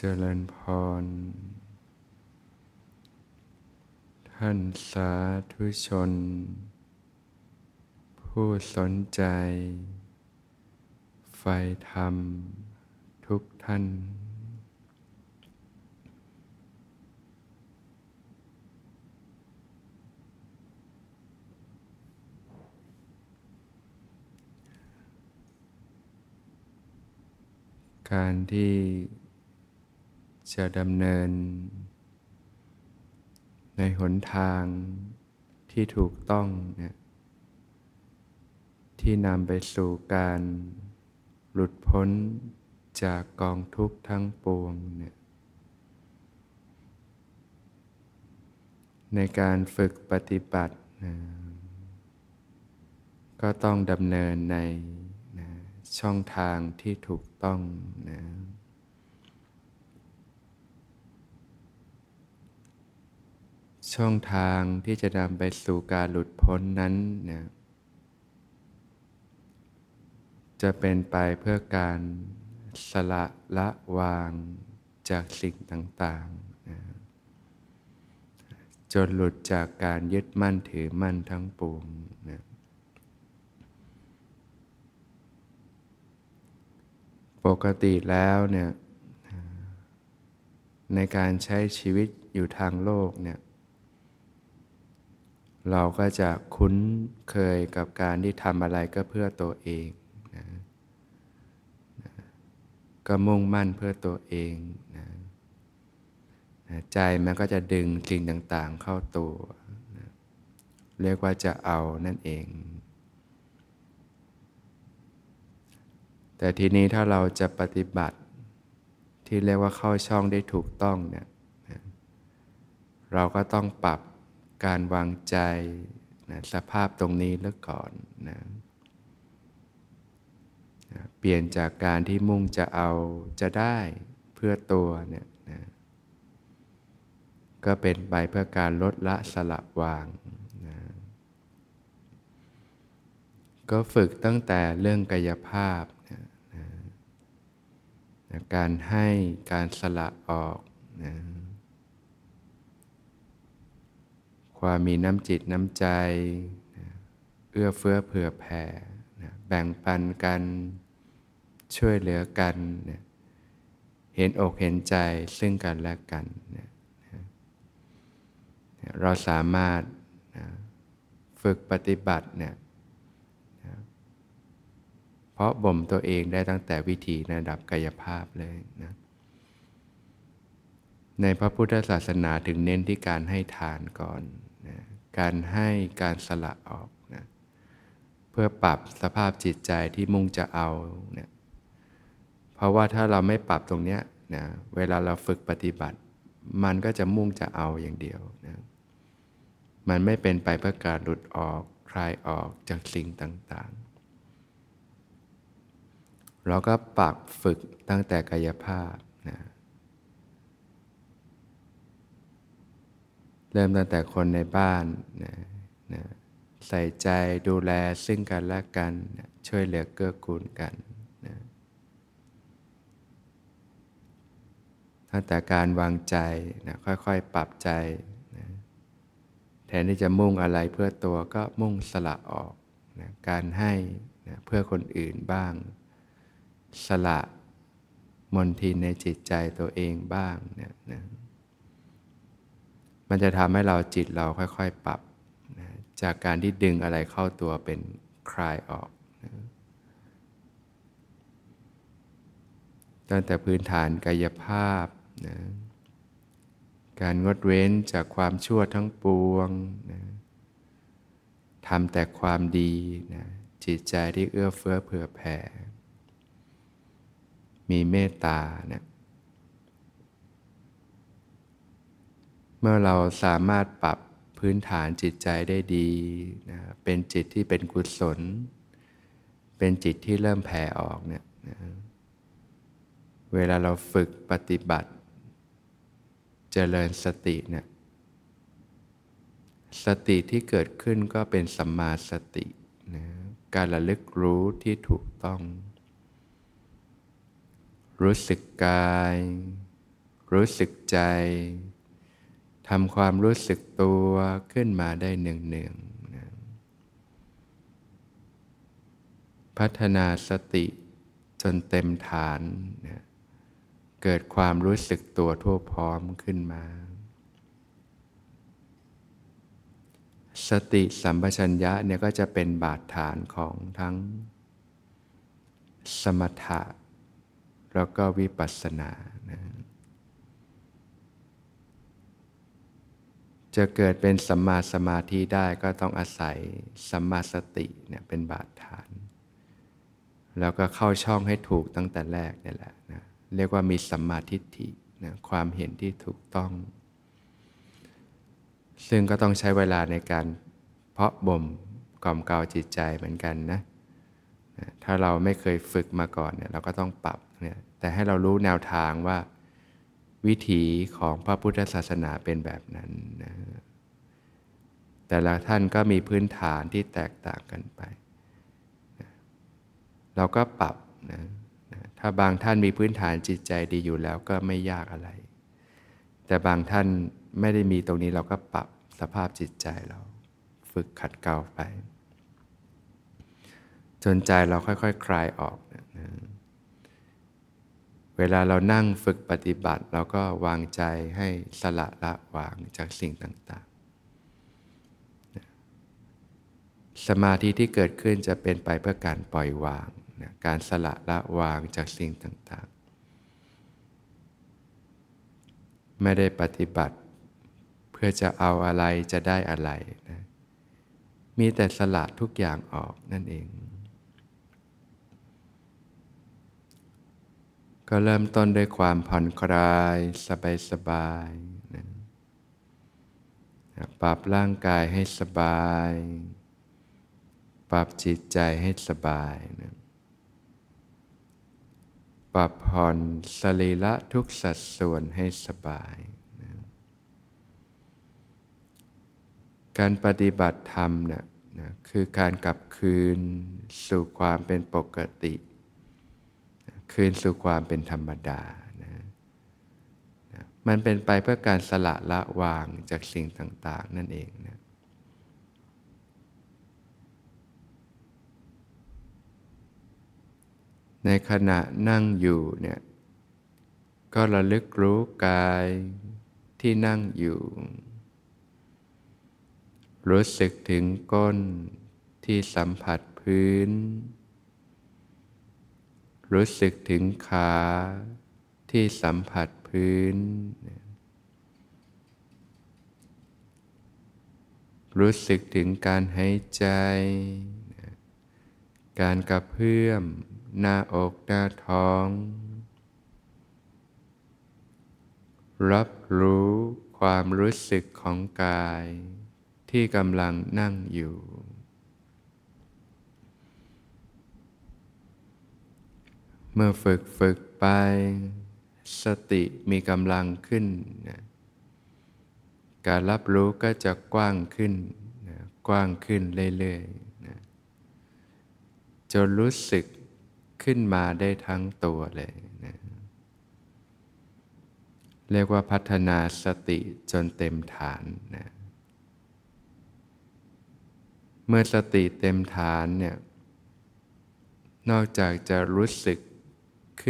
เจริญพร ท่านสาธุชน ผู้สนใจ ไฟธรรมทุกท่าน การที่ จะดำเนิน ในหนทางที่ถูกต้องเนี่ยที่นำไปสู่การหลุดพ้นจากกองทุกข์ทั้งปวงเนี่ยในการฝึกปฏิบัตินะก็ต้องดำเนินในนะช่องทางที่ถูกต้องนะ ช่องทางที่จะนำไปสู่การหลุดพ้นนั้นนะจะเป็นไปเพื่อการสละละวางจากสิ่งต่างๆนะจนหลุดจากการยึดมั่นถือมั่นทั้งปวงนะปกติแล้วเนี่ยในการใช้ชีวิตอยู่ทางโลกเนี่ย เราก็จะคุ้นเคยกับการที่ทำอะไรก็เพื่อตัวเองนะนะก็มุ่งมั่นเพื่อตัวเองนะนะใจมันก็จะดึงสิ่งต่างๆเข้าตัวนะเรียกว่าจะเอานั่นเอง แต่ทีนี้ถ้าเราจะปฏิบัติที่เรียกว่าเข้าช่องได้ถูกต้องเนี่ยนะเราก็ต้องปรับ การวางใจนะสภาพตรงนี้แล้วก่อนนะนะเปลี่ยนจากการที่มุ่งจะเอาจะได้เพื่อตัวเนี่ยนะก็เป็นไปเพื่อการลดละสลับวางนะก็ฝึกตั้งแต่เรื่องกายภาพนะนะนะการให้การสละออกนะ ความมีน้ำจิตน้ำใจ เอื้อเฟื้อเผื่อแผ่แบ่งปันกันช่วยเหลือกัน เห็นอกเห็นใจซึ่งกันและกัน เราสามารถฝึกปฏิบัติเนี่ยเพราะบ่มตัวเองได้ตั้งแต่วิธีระดับกายภาพเลยนะในพระพุทธศาสนาถึงเน้นที่การให้ทานก่อน การให้การสละออกนะเพื่อปรับสภาพจิตใจที่มุ่งจะเอาเนะเพราะว่าถ้าเราไม่ปรับตรงเนี้ยนะเวลาเราฝึกปฏิบัติ มันก็จะมุ่งจะเอาอย่างเดียวนะมันไม่เป็นไปเพื่อการหลุดออกคลายออกจากสิ่งต่างๆ เราก็ปรับฝึกตั้งแต่กายภาพนะ เริ่มตั้งแต่คนในบ้านนะนะใส่ใจดูแลซึ่งกันและกันนะช่วยเหลือเกื้อกูลกันนะตั้งแต่การวางใจนะค่อยๆ ปรับใจนะแทนที่จะมุ่งอะไรเพื่อตัวก็มุ่งสละออกนะการให้นะเพื่อคนอื่นบ้าง สละมนทินในจิตใจตัวเองบ้างเนะนะ มันจะทำให้เราจิตเราค่อย ๆ ปรับนะจากการที่ดึงอะไรเข้าตัวเป็นคลายออกนะตั้งแต่พื้นฐานกายภาพนะการงดเว้นจากความชั่วทั้งปวงนะทำแต่ความดีนะจิตใจที่เอื้อเฟื้อเผื่อแผ่ มีเมตตานะ มื่อเราสามารถปรับพื้นฐานจิตใจได้ดีนะเป็นจิตที่เป็นกุศล เป็นจิตที่เริ่มแผ่ออกเนี่ยนะเวลาเราฝึกปฏิบัติเจริญสติเนี่ยสติที่เกิดขึ้นก็เป็นสัมมาสตินะการระลึกรู้ที่ถูกต้อง รู้สึกกาย รู้สึกใจ ทำความรู้สึกตัวขึ้นมาได้เนืองๆนะพัฒนาสติจนเต็มฐานนะเกิดความรู้สึกตัวทั่วพร้อมขึ้นมา สติสัมปชัญญะเนี่ยก็จะเป็นบาดฐานของทั้ง สมถะ แล้วก็วิปัสสนานะ จะเกิดเป็นสัมมาสมาธิได้ก็ต้องอาศัยสัมมาสติเนี่ยเป็นบาดฐาน แล้วก็เข้าช่องให้ถูกตั้งแต่แรกนี่แหละนะเรียกว่ามีสัมมาทิฏฐินะความเห็นที่ถูกต้อง ซึ่งก็ต้องใช้เวลาในการเพาะบ่มกล่อมเกลาจิตใจเหมือนกันนะถ้าเราไม่เคยฝึกมาก่อนเนี่ยเราก็ต้องปรับเนี่ยแต่ให้เรารู้แนวทางว่า วิถีของพระพุทธศาสนาเป็นแบบนั้นนะแต่ละท่านก็มีพื้นฐานที่แตกต่างกันไปนะเราก็ปรับนะนะถ้าบางท่านมีพื้นฐานจิตใจดีอยู่แล้วก็ไม่ยากอะไร แต่บางท่านไม่ได้มีตรงนี้เราก็ปรับสภาพจิตใจเรา ฝึกขัดเกลาไป จนใจเราค่อยๆคคลายออกนะ เวลาเรานั่งฝึกปฏิบัติเราก็วางใจให้สละละวางจากสิ่งต่าง ๆ สมาธิที่เกิดขึ้นจะเป็นไปเพื่อการปล่อยวางนะการสละละวางจากสิ่งต่าง ๆ ไม่ได้ปฏิบัติเพื่อจะเอาอะไรจะได้อะไรนะมีแต่สละทุกอย่างออกนั่นเอง ก็เริ่มต้นด้วยความผ่อนคลายสบายสบายนะปรับร่างกายให้สบาย ปรับจิตใจให้สบายนะปรับผ่อนสรีระทุกสัดส่วนให้สบายนะการปฏิบัติธรรมเนี่ยนะคือการกลับคืนสู่ความเป็นปกติ คืนสู่ความเป็นธรรมดานะนะมันเป็นไปเพื่อการสละละวางจากสิ่งต่าง ๆ นั่นเองนะในขณะนั่งอยู่เนี่ยก็ระลึกรู้กายที่นั่งอยู่ รู้สึกถึงก้นที่สัมผัสพื้น รู้สึกถึงขาที่สัมผัสพื้น รู้สึกถึงการหายใจ การกระเพื่อม หน้าอกหน้าท้อง รับรู้ความรู้สึกของกายที่กำลังนั่งอยู่ เมื่อฝึกฝึกไป สติมีกำลังขึ้นนะการรับรู้ก็จะกว้างขึ้นนะกว้างขึ้นเรื่อยๆนะจนรู้สึกขึ้นมาได้ทั้งตัวเลยนะเรียกว่าพัฒนาสติจนเต็มฐานนะเมื่อสติเต็มฐานเนี่ยนอกจากจะรู้สึก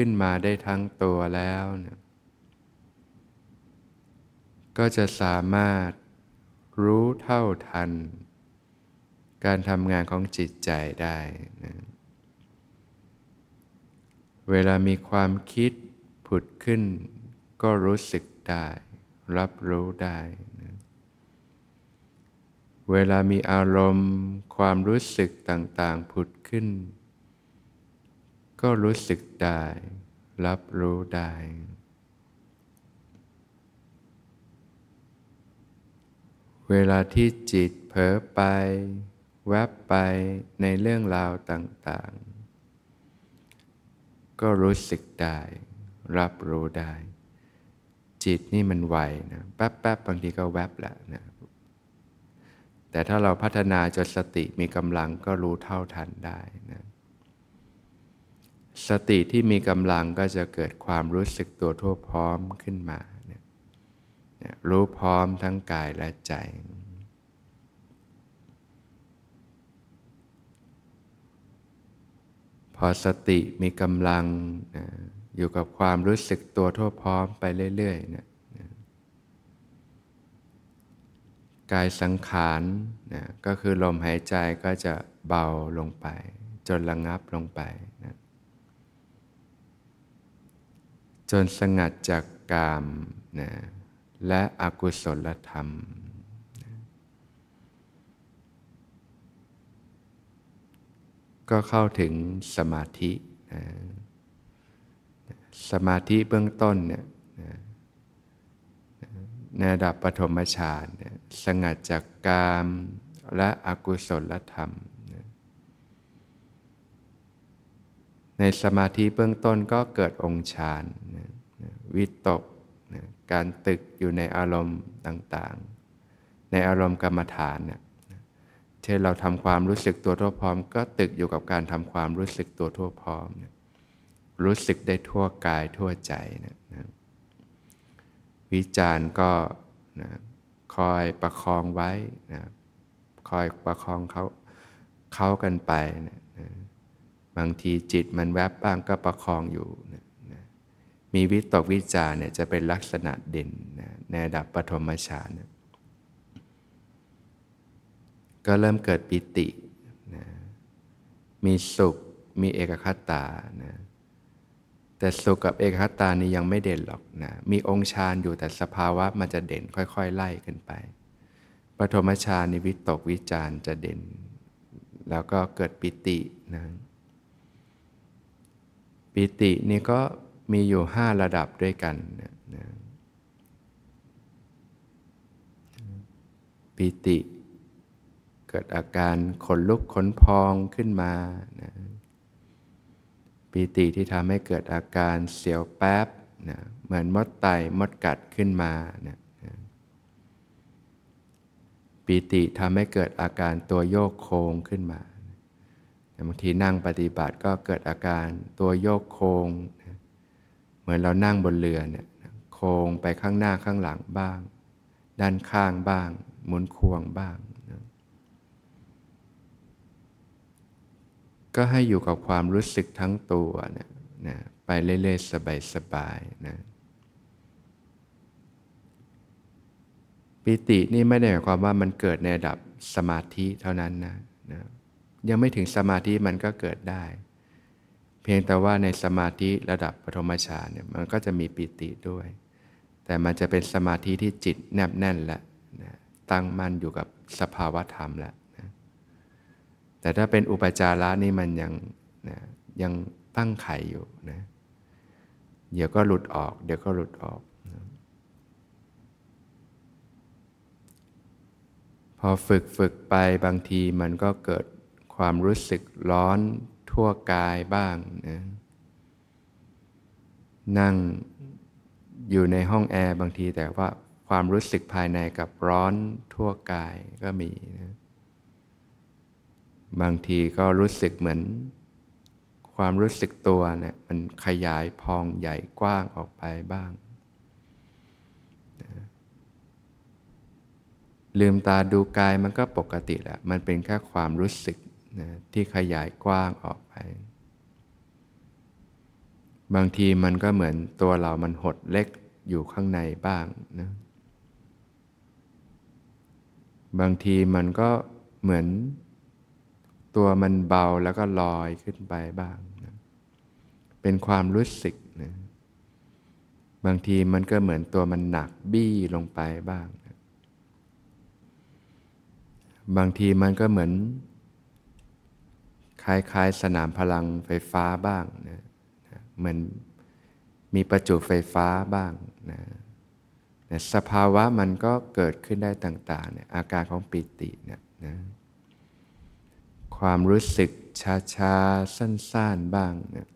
ขึ้นมาได้ทั้งตัวแล้วเนี่ยก็จะสามารถรู้เท่าทัน การทำงานของจิตใจได้นะเวลามีความคิดผุดขึ้น ก็รู้สึกได้ รับรู้ได้นะเวลามีอารมณ์ ความรู้สึกต่าง ๆ ผุดขึ้น ก็รู้สึกได้ รับรู้ได้ เวลาที่จิตเผลอไป แวบไปในเรื่องราวต่าง ๆ ก็รู้สึกได้ รับรู้ได้ จิตนี่มันไวนะแป๊บๆบบางทีก็แวบแหละนะแต่ถ้าเราพัฒนาจนสติมีกำลังก็รู้เท่าทันได้นะ สติที่มีกำลังก็จะเกิดความรู้สึกตัวทั่วพร้อมขึ้นมาเนี่ยรู้พร้อมทั้งกายและใจ พอสติมีกำลังนะอยู่กับความรู้สึกตัวทั่วพร้อมไปเรื่อยๆนะกายสังขารนะก็คือลมหายใจก็จะเบาลงไป จนระงับลงไปนะ จนสงัดจากกามนะและอกุศลธรรม ก็เข้าถึงสมาธินะสมาธิเบื้องต้นเนี่ยในระดับปฐมฌานสงัดจากกามและอกุศลธรรม ในสมาธิเบื้องต้นก็เกิดองค์ฌานวิตกการตึกอยู่ในอารมณ์ต่างๆ ในอารมณ์กรรมฐานเนี่ยเช่นเราทำความรู้สึกตัวทั่วพร้อม ก็ตึกอยู่กับการทำความรู้สึกตัวทั่วพร้อม รู้สึกได้ทั่วกายทั่วใจนะวิจารณ์ก็นะคอยประคองไว้นะคอยประคองเขาเขากันไปนะนะ บางทีจิตมันแวบบ้างก็ประคองอยู่นะนะมีวิตกวิจารเนี่ยจะเป็นลักษณะเด่นนะในระดับปฐมฌานนะก็เริ่มเกิดปิตินะมีสุข มีเอกคตานะแต่สุขกับเอกคตานี่ยังไม่เด่นหรอกนะ มีองค์ฌานอยู่แต่สภาวะมันจะเด่นค่อยๆ ไล่ขึ้นไป ปฐมฌานนิวิตกวิจารจะเด่น แล้วก็เกิดปิตินะ ปิตินี่ก็มีอยู่ห้าระดับด้วยกันนะปิติ เกิดอาการขนลุกขนพองขึ้นมานะปีติที่ทำให้เกิดอาการเสียวแป๊บนะเหมือนมดไตมดกัดขึ้นมานะปีติทำให้เกิดอาการตัวโยกโค้งขึ้นมา บางทีนั่งปฏิบัติก็เกิดอาการตัวโยกโค้งนะเหมือนเรานั่งบนเรือเนี่ยโค้งไปข้างหน้าข้างหลังบ้าง ด้านข้างบ้าง หมุนควงบ้างก็ให้อยู่กับความรู้สึกทั้งตัวเนะนะไปเรื่อยๆสบายๆนะปิตินี่ไม่ได้หมายความว่ามันเกิดในระดับสมาธิเท่านั้นนะนะ ยังไม่ถึงสมาธิมันก็เกิดได้ เพียงแต่ว่าในสมาธิระดับปฐมฌานเนี่ยมันก็จะมีปิติด้วย แต่มันจะเป็นสมาธิที่จิตแนบแน่นและนะตั้งมั่นอยู่กับสภาวะธรรมแล้วแต่ถ้าเป็นอุปจาระนี่มันยังนะยังตั้งไข่อยู่นะเดี๋ยวก็หลุดออก เดี๋ยวก็หลุดออกนะพอฝึกฝึกไปบางทีมันก็เกิด ความรู้สึกร้อนทั่วกายบ้างนะนั่งอยู่ในห้องแอร์บางทีแต่ว่าความรู้สึกภายในกับร้อนทั่วกายก็มีนะบางทีก็รู้สึกเหมือน ความรู้สึกตัวเนี่ยมันขยายพองใหญ่กว้างออกไปบ้างลืมตาดูกายมันก็ปกติแหละ มันเป็นแค่ความรู้สึก นะที่ขยายกว้างออกไป บางทีมันก็เหมือนตัวเรามันหดเล็กอยู่ข้างในบ้างนะบางทีมันก็เหมือนตัวมันเบาแล้วก็ลอยขึ้นไปบ้างนะเป็นความรู้สึกนะบางทีมันก็เหมือนตัวมันหนักบี้ลงไปบ้างนะบางทีมันก็เหมือน คล้ายๆ สนามพลังไฟฟ้าบ้างนะเหมือนมีประจุไฟฟ้าบ้างนะสภาวะมันก็เกิดขึ้นได้ต่างๆเนี่ยอาการของปิติเนี่ยนะความรู้สึกช้าๆสั้น ๆ บ้างเนี่ย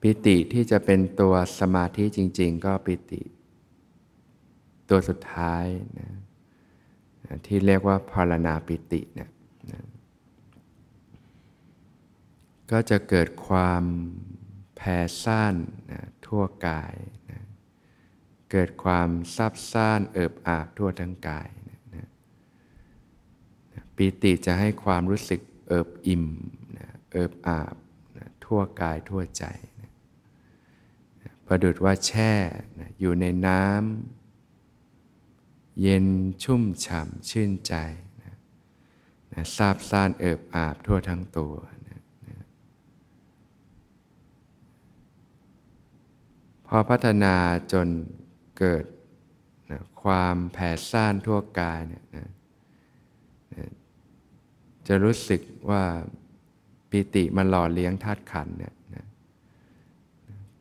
ปิติที่จะเป็นตัวสมาธิจริง ๆ ก็ปิติ ตัวสุดท้ายนะ ที่เรียกว่าพารณาปิติเนี่ยก็จะเกิดความแผ่ซ่านนะทั่วกายนะเกิดความซับซ่านเอิบอาบทั่วทั้งกายนะนะปีติจะให้ความรู้สึกเอิบอิ่มนะเอิบอาบนะทั่วกายทั่วใจนะประดุดว่าแช่นะอยู่ในน้ำ เย็นชุ่มฉ่ำชื่นใจนะนะซาบซ่านเอิบอาบทั่วทั้งตัวพอพัฒนาจนเกิดนะความแผ่ซ่านทั่วกายเนี่ยนะนะจะรู้สึกว่าปิติมันหล่อเลี้ยงธาตุขันเนี่ยนะ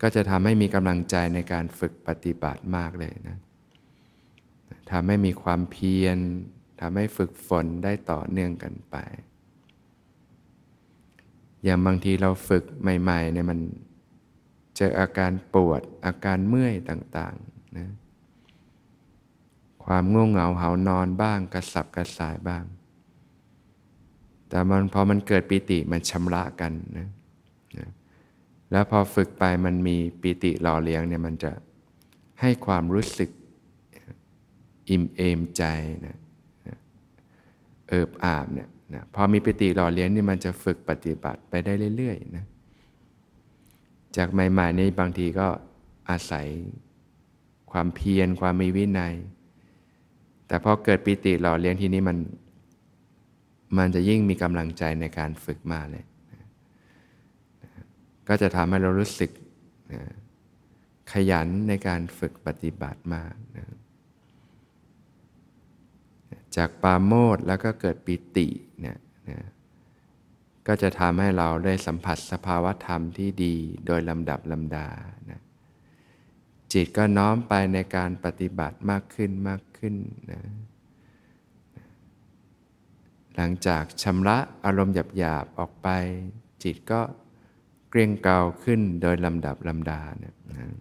ก็จะทำให้มีกำลังใจในการฝึกปฏิบัติมากเลยนะ ทำให้มีความเพียรทำให้ฝึกฝนได้ต่อเนื่องกันไป อย่างบางทีเราฝึกใหม่ๆเนี่ยมันเจออาการปวดอาการเมื่อยต่างๆนะความง่วงเหงาเหานอนบ้างกระสับกระส่ายบ้าง แต่มันพอมันเกิดปิติมันชำระกันนะนะแล้วพอฝึกไปมันมีปิติหล่อเลี้ยงเนี่ยมันจะให้ความรู้สึก อิ่มเอมใจนะเอิบอาบเนี่ยนะพอมีปิติหล่อเลี้ยงนี่มันจะฝึกปฏิบัติไปได้เรื่อยๆนะจากใหม่ๆนี่บางทีก็อาศัยความเพียรความมีวินัย แต่พอเกิดปิติหล่อเลี้ยงทีนี้มัน มันจะยิ่งมีกำลังใจในการฝึกมาเลยก็จะทำให้เรารู้สึกขยันในการฝึกปฏิบัติมากนะ จากปาโมดแล้วก็เกิดปิติเนี่ยนะก็จะทำให้เราได้สัมผัสสภาวะธรรมที่ดีโดยลำดับลำดานะจิตก็น้อมไปในการปฏิบัติมากขึ้นมากขึ้นนะหลังจากชำระอารมณ์หยาบๆออกไป จิตก็เกรียงเกาขึ้นโดยลำดับลำดานะนะ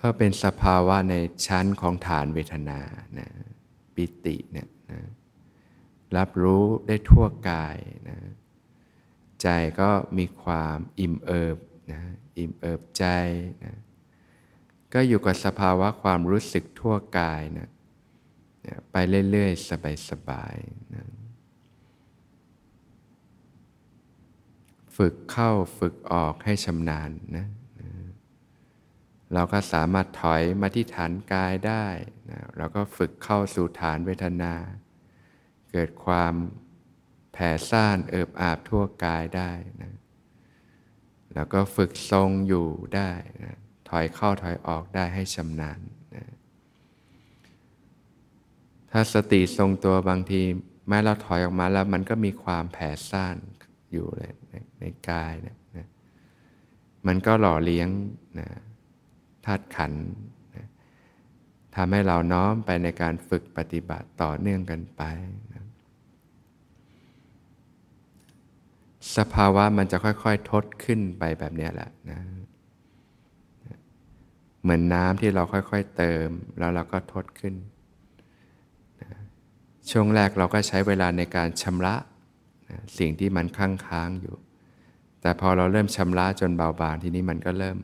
ก็เป็นสภาวะในชั้นของฐานเวทนานะปิติเนี่ยนะรับรู้ได้ทั่วกายนะใจก็มีความอิ่มเอิบนะอิ่มเอิบใจนะก็อยู่กับสภาวะความรู้สึกทั่วกายนะไปเรื่อยๆ สบายๆนะฝึกเข้าฝึกออกให้ชำนาญนะ เราก็สามารถถอยมาที่ฐานกายได้นะเราก็ฝึกเข้าสู่ฐานเวทนา เกิดความแผ่ซ่านเอิบอาบทั่วกายได้นะแล้วก็ฝึกทรงอยู่ได้นะถอยเข้าถอยออกได้ให้ชำนาญนะถ้าสติทรงตัวบางที แม้เราถอยออกมาแล้วมันก็มีความแผ่ซ่านอยู่เลยในในกายนะนะมันก็หล่อเลี้ยงนะ ธาตุขันนะทำให้เราน้อมไปในการฝึกปฏิบัติต่อเนื่องกันไปสภาวะมันจะค่อยๆ ทดขึ้นไปแบบนี้แหละนะเหมือนน้ำที่เราค่อยๆเติม แล้วเราก็ทดขึ้นนะช่วงแรกเราก็ใช้เวลาในการชำระนะสิ่งที่มันค้างค้างอยู่ แต่พอเราเริ่มชำระจนเบาบางทีนี้มันก็เริ่ม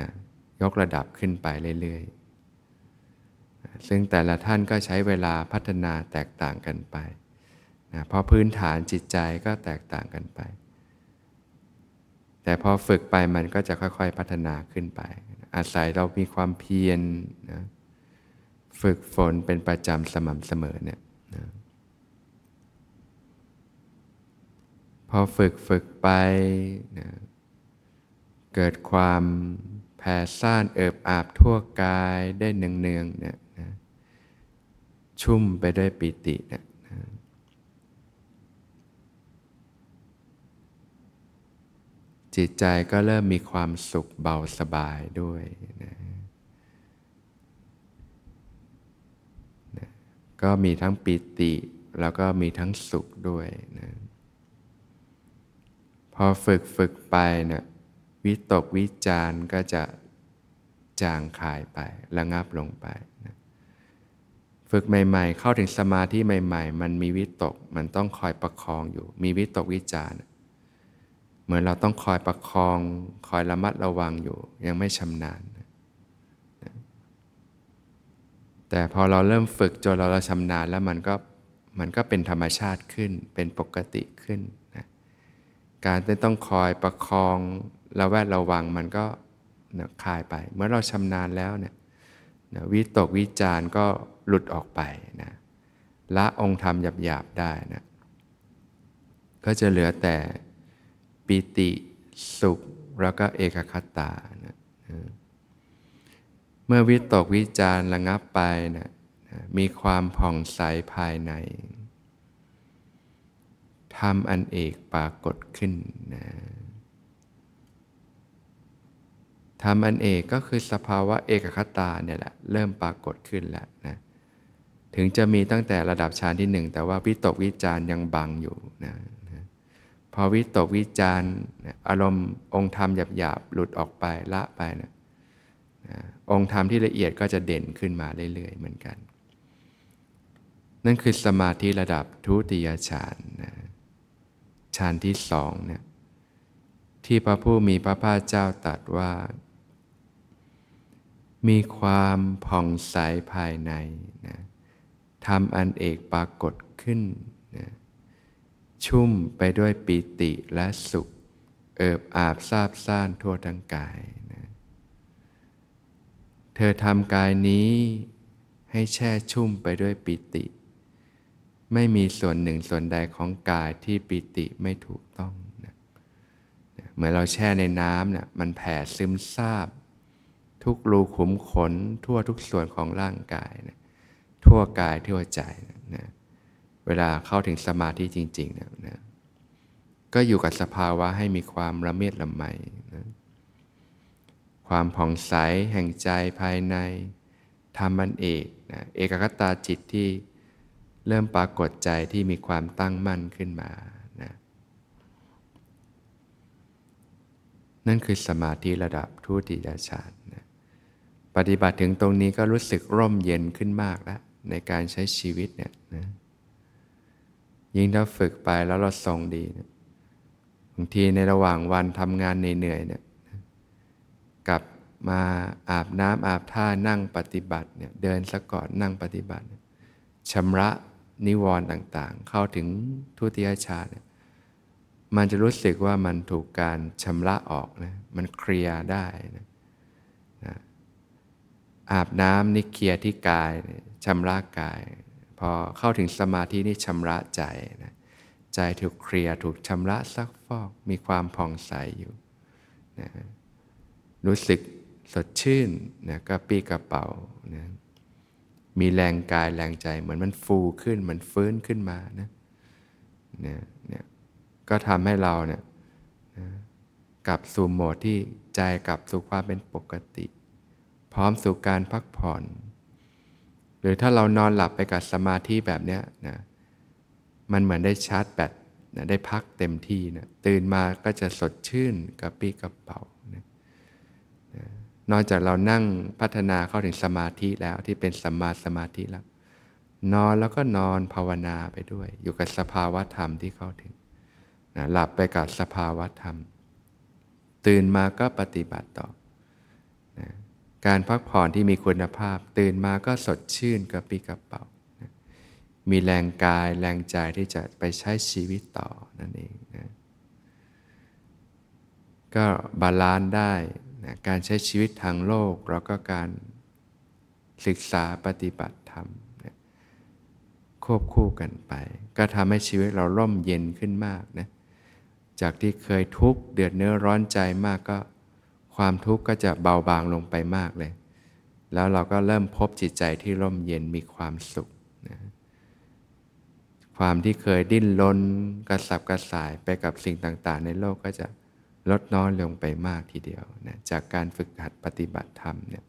นะยกระดับขึ้นไปเรื่อยๆ ซึ่งแต่ละท่านก็ใช้เวลาพัฒนาแตกต่างกันไปนะเพราะพื้นฐานจิตใจก็แตกต่างกันไป แต่พอฝึกไปมันก็จะค่อยๆ พัฒนาขึ้นไป อาศัยเรามีความเพียรนะฝึกฝนเป็นประจำสม่ำเสมอเนี่ยนะพอฝึกฝึกไปนะ เกิดความแผ่ซ่านเอิบอาบทั่วกายได้เนืองๆเนี่ยนะชุ่มไปด้วยปิติเนี่ยจิตใจก็เริ่มมีความสุขเบาสบายด้วยนะนะก็มีทั้งปิติ แล้วก็มีทั้งสุขด้วยนะพอฝึกฝึกไปเนะ วิตกวิจารก็จะจางคายไประงับลงไปนะฝึกใหม่ ๆ เข้าถึงสมาธิใหม่ ๆ มันมีวิตกมันต้องคอยประคองอยู่ มีวิตกวิจารเหมือนเราต้องคอยประคองคอยระมัดระวังอยู่ ยังไม่ชำนาญแต่พอเราเริ่มฝึกจนเราเราชำนาญแล้วมันก็มันก็เป็นธรรมชาติขึ้นเป็นปกติขึ้นนะการที่ต้องคอยประคอง ระแวดระวังมันก็นะคลายไป เมื่อเราชำนาญแล้วเนี่ยนะวิตกวิจารก็หลุดออกไปนะละองค์ธรรมหยาบๆได้นะก็จะเหลือแต่ปิติสุขแล้วก็เอกคตานะเมื่อวิตกวิจารระงับไปนะมีความผ่องใสภายในทำอันเอกปรากฏขึ้นนะ ทำอันเอกก็คือสภาวะเอกคตาเนี่ยแหละเริ่มปรากฏขึ้นแล้วนะถึงจะมีตั้งแต่ระดับฌานที่หนึ่งแต่ว่าวิตกวิจารยังบังอยู่นะพอวิตกวิจารอารมณ์องค์ธรรมหยาบๆหลุดออกไปละไปนะนะองค์ธรรมที่ละเอียดก็จะเด่นขึ้นมาเรื่อยๆเหมือนกัน นั่นคือสมาธิระดับทุติยฌานนะฌานที่สองเนี่ยที่พระผู้มีพระภาคเจ้าตรัสว่า มีความผ่องใสภายในนะทำอันเอกปรากฏขึ้นนะชุ่มไปด้วยปิติและสุข เอิบอาบซาบซ่านทั่วทั้งกายนะเธอทำกายนี้ให้แช่ชุ่มไปด้วยปิติ ไม่มีส่วนหนึ่งส่วนใดของกายที่ปิติไม่ถูกต้องนะเหมือนเราแช่ในน้ำเนี่ยมันแผ่ซึมซาบ ทุกรูขุมขนทั่วทุกส่วนของร่างกายนะทั่วกายทั่วใจนะเวลาเข้าถึงสมาธิจริงๆนะนะก็อยู่กับสภาวะให้มีความระเมียดละไมนะความผ่องใสแห่งใจภายในธรรมันเอกนะเอกคตาจิตที่เริ่มปรากฏใจที่มีความตั้งมั่นขึ้นมานะนั่นคือสมาธิระดับทุติยฌาน ปฏิบัติถึงตรงนี้ก็รู้สึกร่มเย็นขึ้นมากแล้ว ในการใช้ชีวิตเนี่ยนะยิ่งถ้าฝึกไปแล้วเราทรงดีนะบางทีในระหว่างวันทำงานเหนื่อยๆเนี่ยกลับมาอาบน้ำอาบท่านั่งปฏิบัติเนี่ยเดินสะก่อนนั่งปฏิบัติชำระนิวรณ์ต่างๆ เข้าถึงทุติยชาติมันจะรู้สึกว่ามันถูกการชำระออกนะมันเคลียร์ได้นะนะ อาบน้ำนี่เคลียร์ที่กายชำระกาย พอเข้าถึงสมาธินี่ชำระใจนะใจถูกเคลียร์ถูกชำระซักฟอกมีความผ่องใสอยู่นะรู้สึกสดชื่นนะกระปี้กระเป๋านะมีแรงกายแรงใจเหมือนมันฟูขึ้น มันฟื้นขึ้นมานะเนี่ยเนี่ยก็ทำให้เราเนี่ยนะกลับสู่โหมดที่ใจกลับสู่ความเป็นปกติ พร้อมสู่การพักผ่อน หรือถ้าเรานอนหลับไปกับสมาธิแบบนี้นะมันเหมือนได้ชาร์จแบตนะได้พักเต็มที่นะตื่นมาก็จะสดชื่นกระปี้กระเป๋านะนอกจากเรานั่งพัฒนาเข้าถึงสมาธิแล้วที่เป็นสัมมาสมาธิแล้ว นอนแล้วก็นอนภาวนาไปด้วย อยู่กับสภาวะธรรมที่เข้าถึงนะหลับไปกับสภาวะธรรม ตื่นมาก็ปฏิบัติต่อ การพักผ่อนที่มีคุณภาพ ตื่นมาก็สดชื่นกระปี้กระเป๋านะมีแรงกายแรงใจที่จะไปใช้ชีวิตต่อนั่นเองนะก็ balance ได้นะการใช้ชีวิตทางโลก แล้วก็การศึกษาปฏิบัติธรรมนะควบคู่กันไป ก็ทำให้ชีวิตเราร่มเย็นขึ้นมากนะจากที่เคยทุกข์เดือดเนื้อร้อนใจมากก็ ความทุกข์ก็จะเบาบางลงไปมากเลย แล้วเราก็เริ่มพบจิตใจที่ร่มเย็นมีความสุขนะความที่เคยดิ้นรนกระสับกระส่ายไปกับสิ่งต่างๆ ในโลกก็จะลดน้อยลงไปมากทีเดียวนะจากการฝึกหัดปฏิบัติธรรมเนี่ย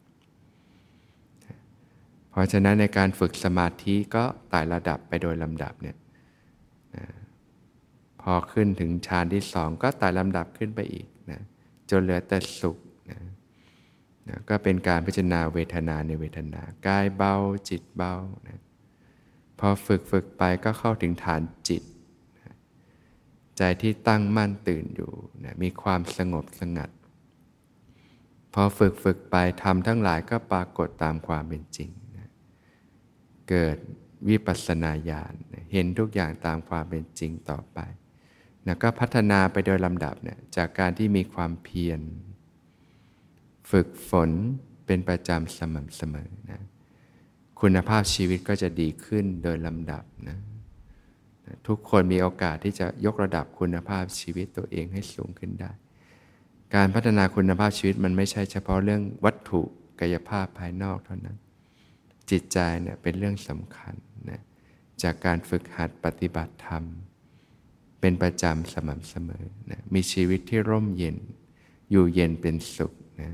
เพราะฉะนั้นในการฝึกสมาธิก็ไต่ระดับไปโดยลำดับเนี่ยนะพอขึ้นถึงฌานที่สองก็ไต่ลำดับขึ้นไปอีก จนเหลือแต่สุขนะนะก็เป็นการพิจารณาเวทนาในเวทนากายเบาจิตเบานะพอฝึกฝึกไปก็เข้าถึงฐานจิตใจที่ตั้งมั่นตื่นอยู่นะมีความสงบสงัด พอฝึกฝึกไปทำทั้งหลายก็ปรากฏตามความเป็นจริงนะเกิดวิปัสสนาญาณเห็นทุกอย่างตามความเป็นจริงต่อไป นะก็พัฒนาไปโดยลำดับเนี่ยจากการที่มีความเพียร ฝึกฝนเป็นประจำสม่ำเสมอนะคุณภาพชีวิตก็จะดีขึ้นโดยลำดับนะทุกคนมีโอกาสที่จะยกระดับคุณภาพชีวิตตัวเองให้สูงขึ้นได้ การพัฒนาคุณภาพชีวิตมันไม่ใช่เฉพาะเรื่องวัตถุกายภาพภายนอกเท่านั้น จิตใจเนี่ยเป็นเรื่องสำคัญนะจากการฝึกหัดปฏิบัติธรรม เป็นประจำสม่ำเสมอนะมีชีวิตที่ร่มเย็น อยู่เย็นเป็นสุขนะ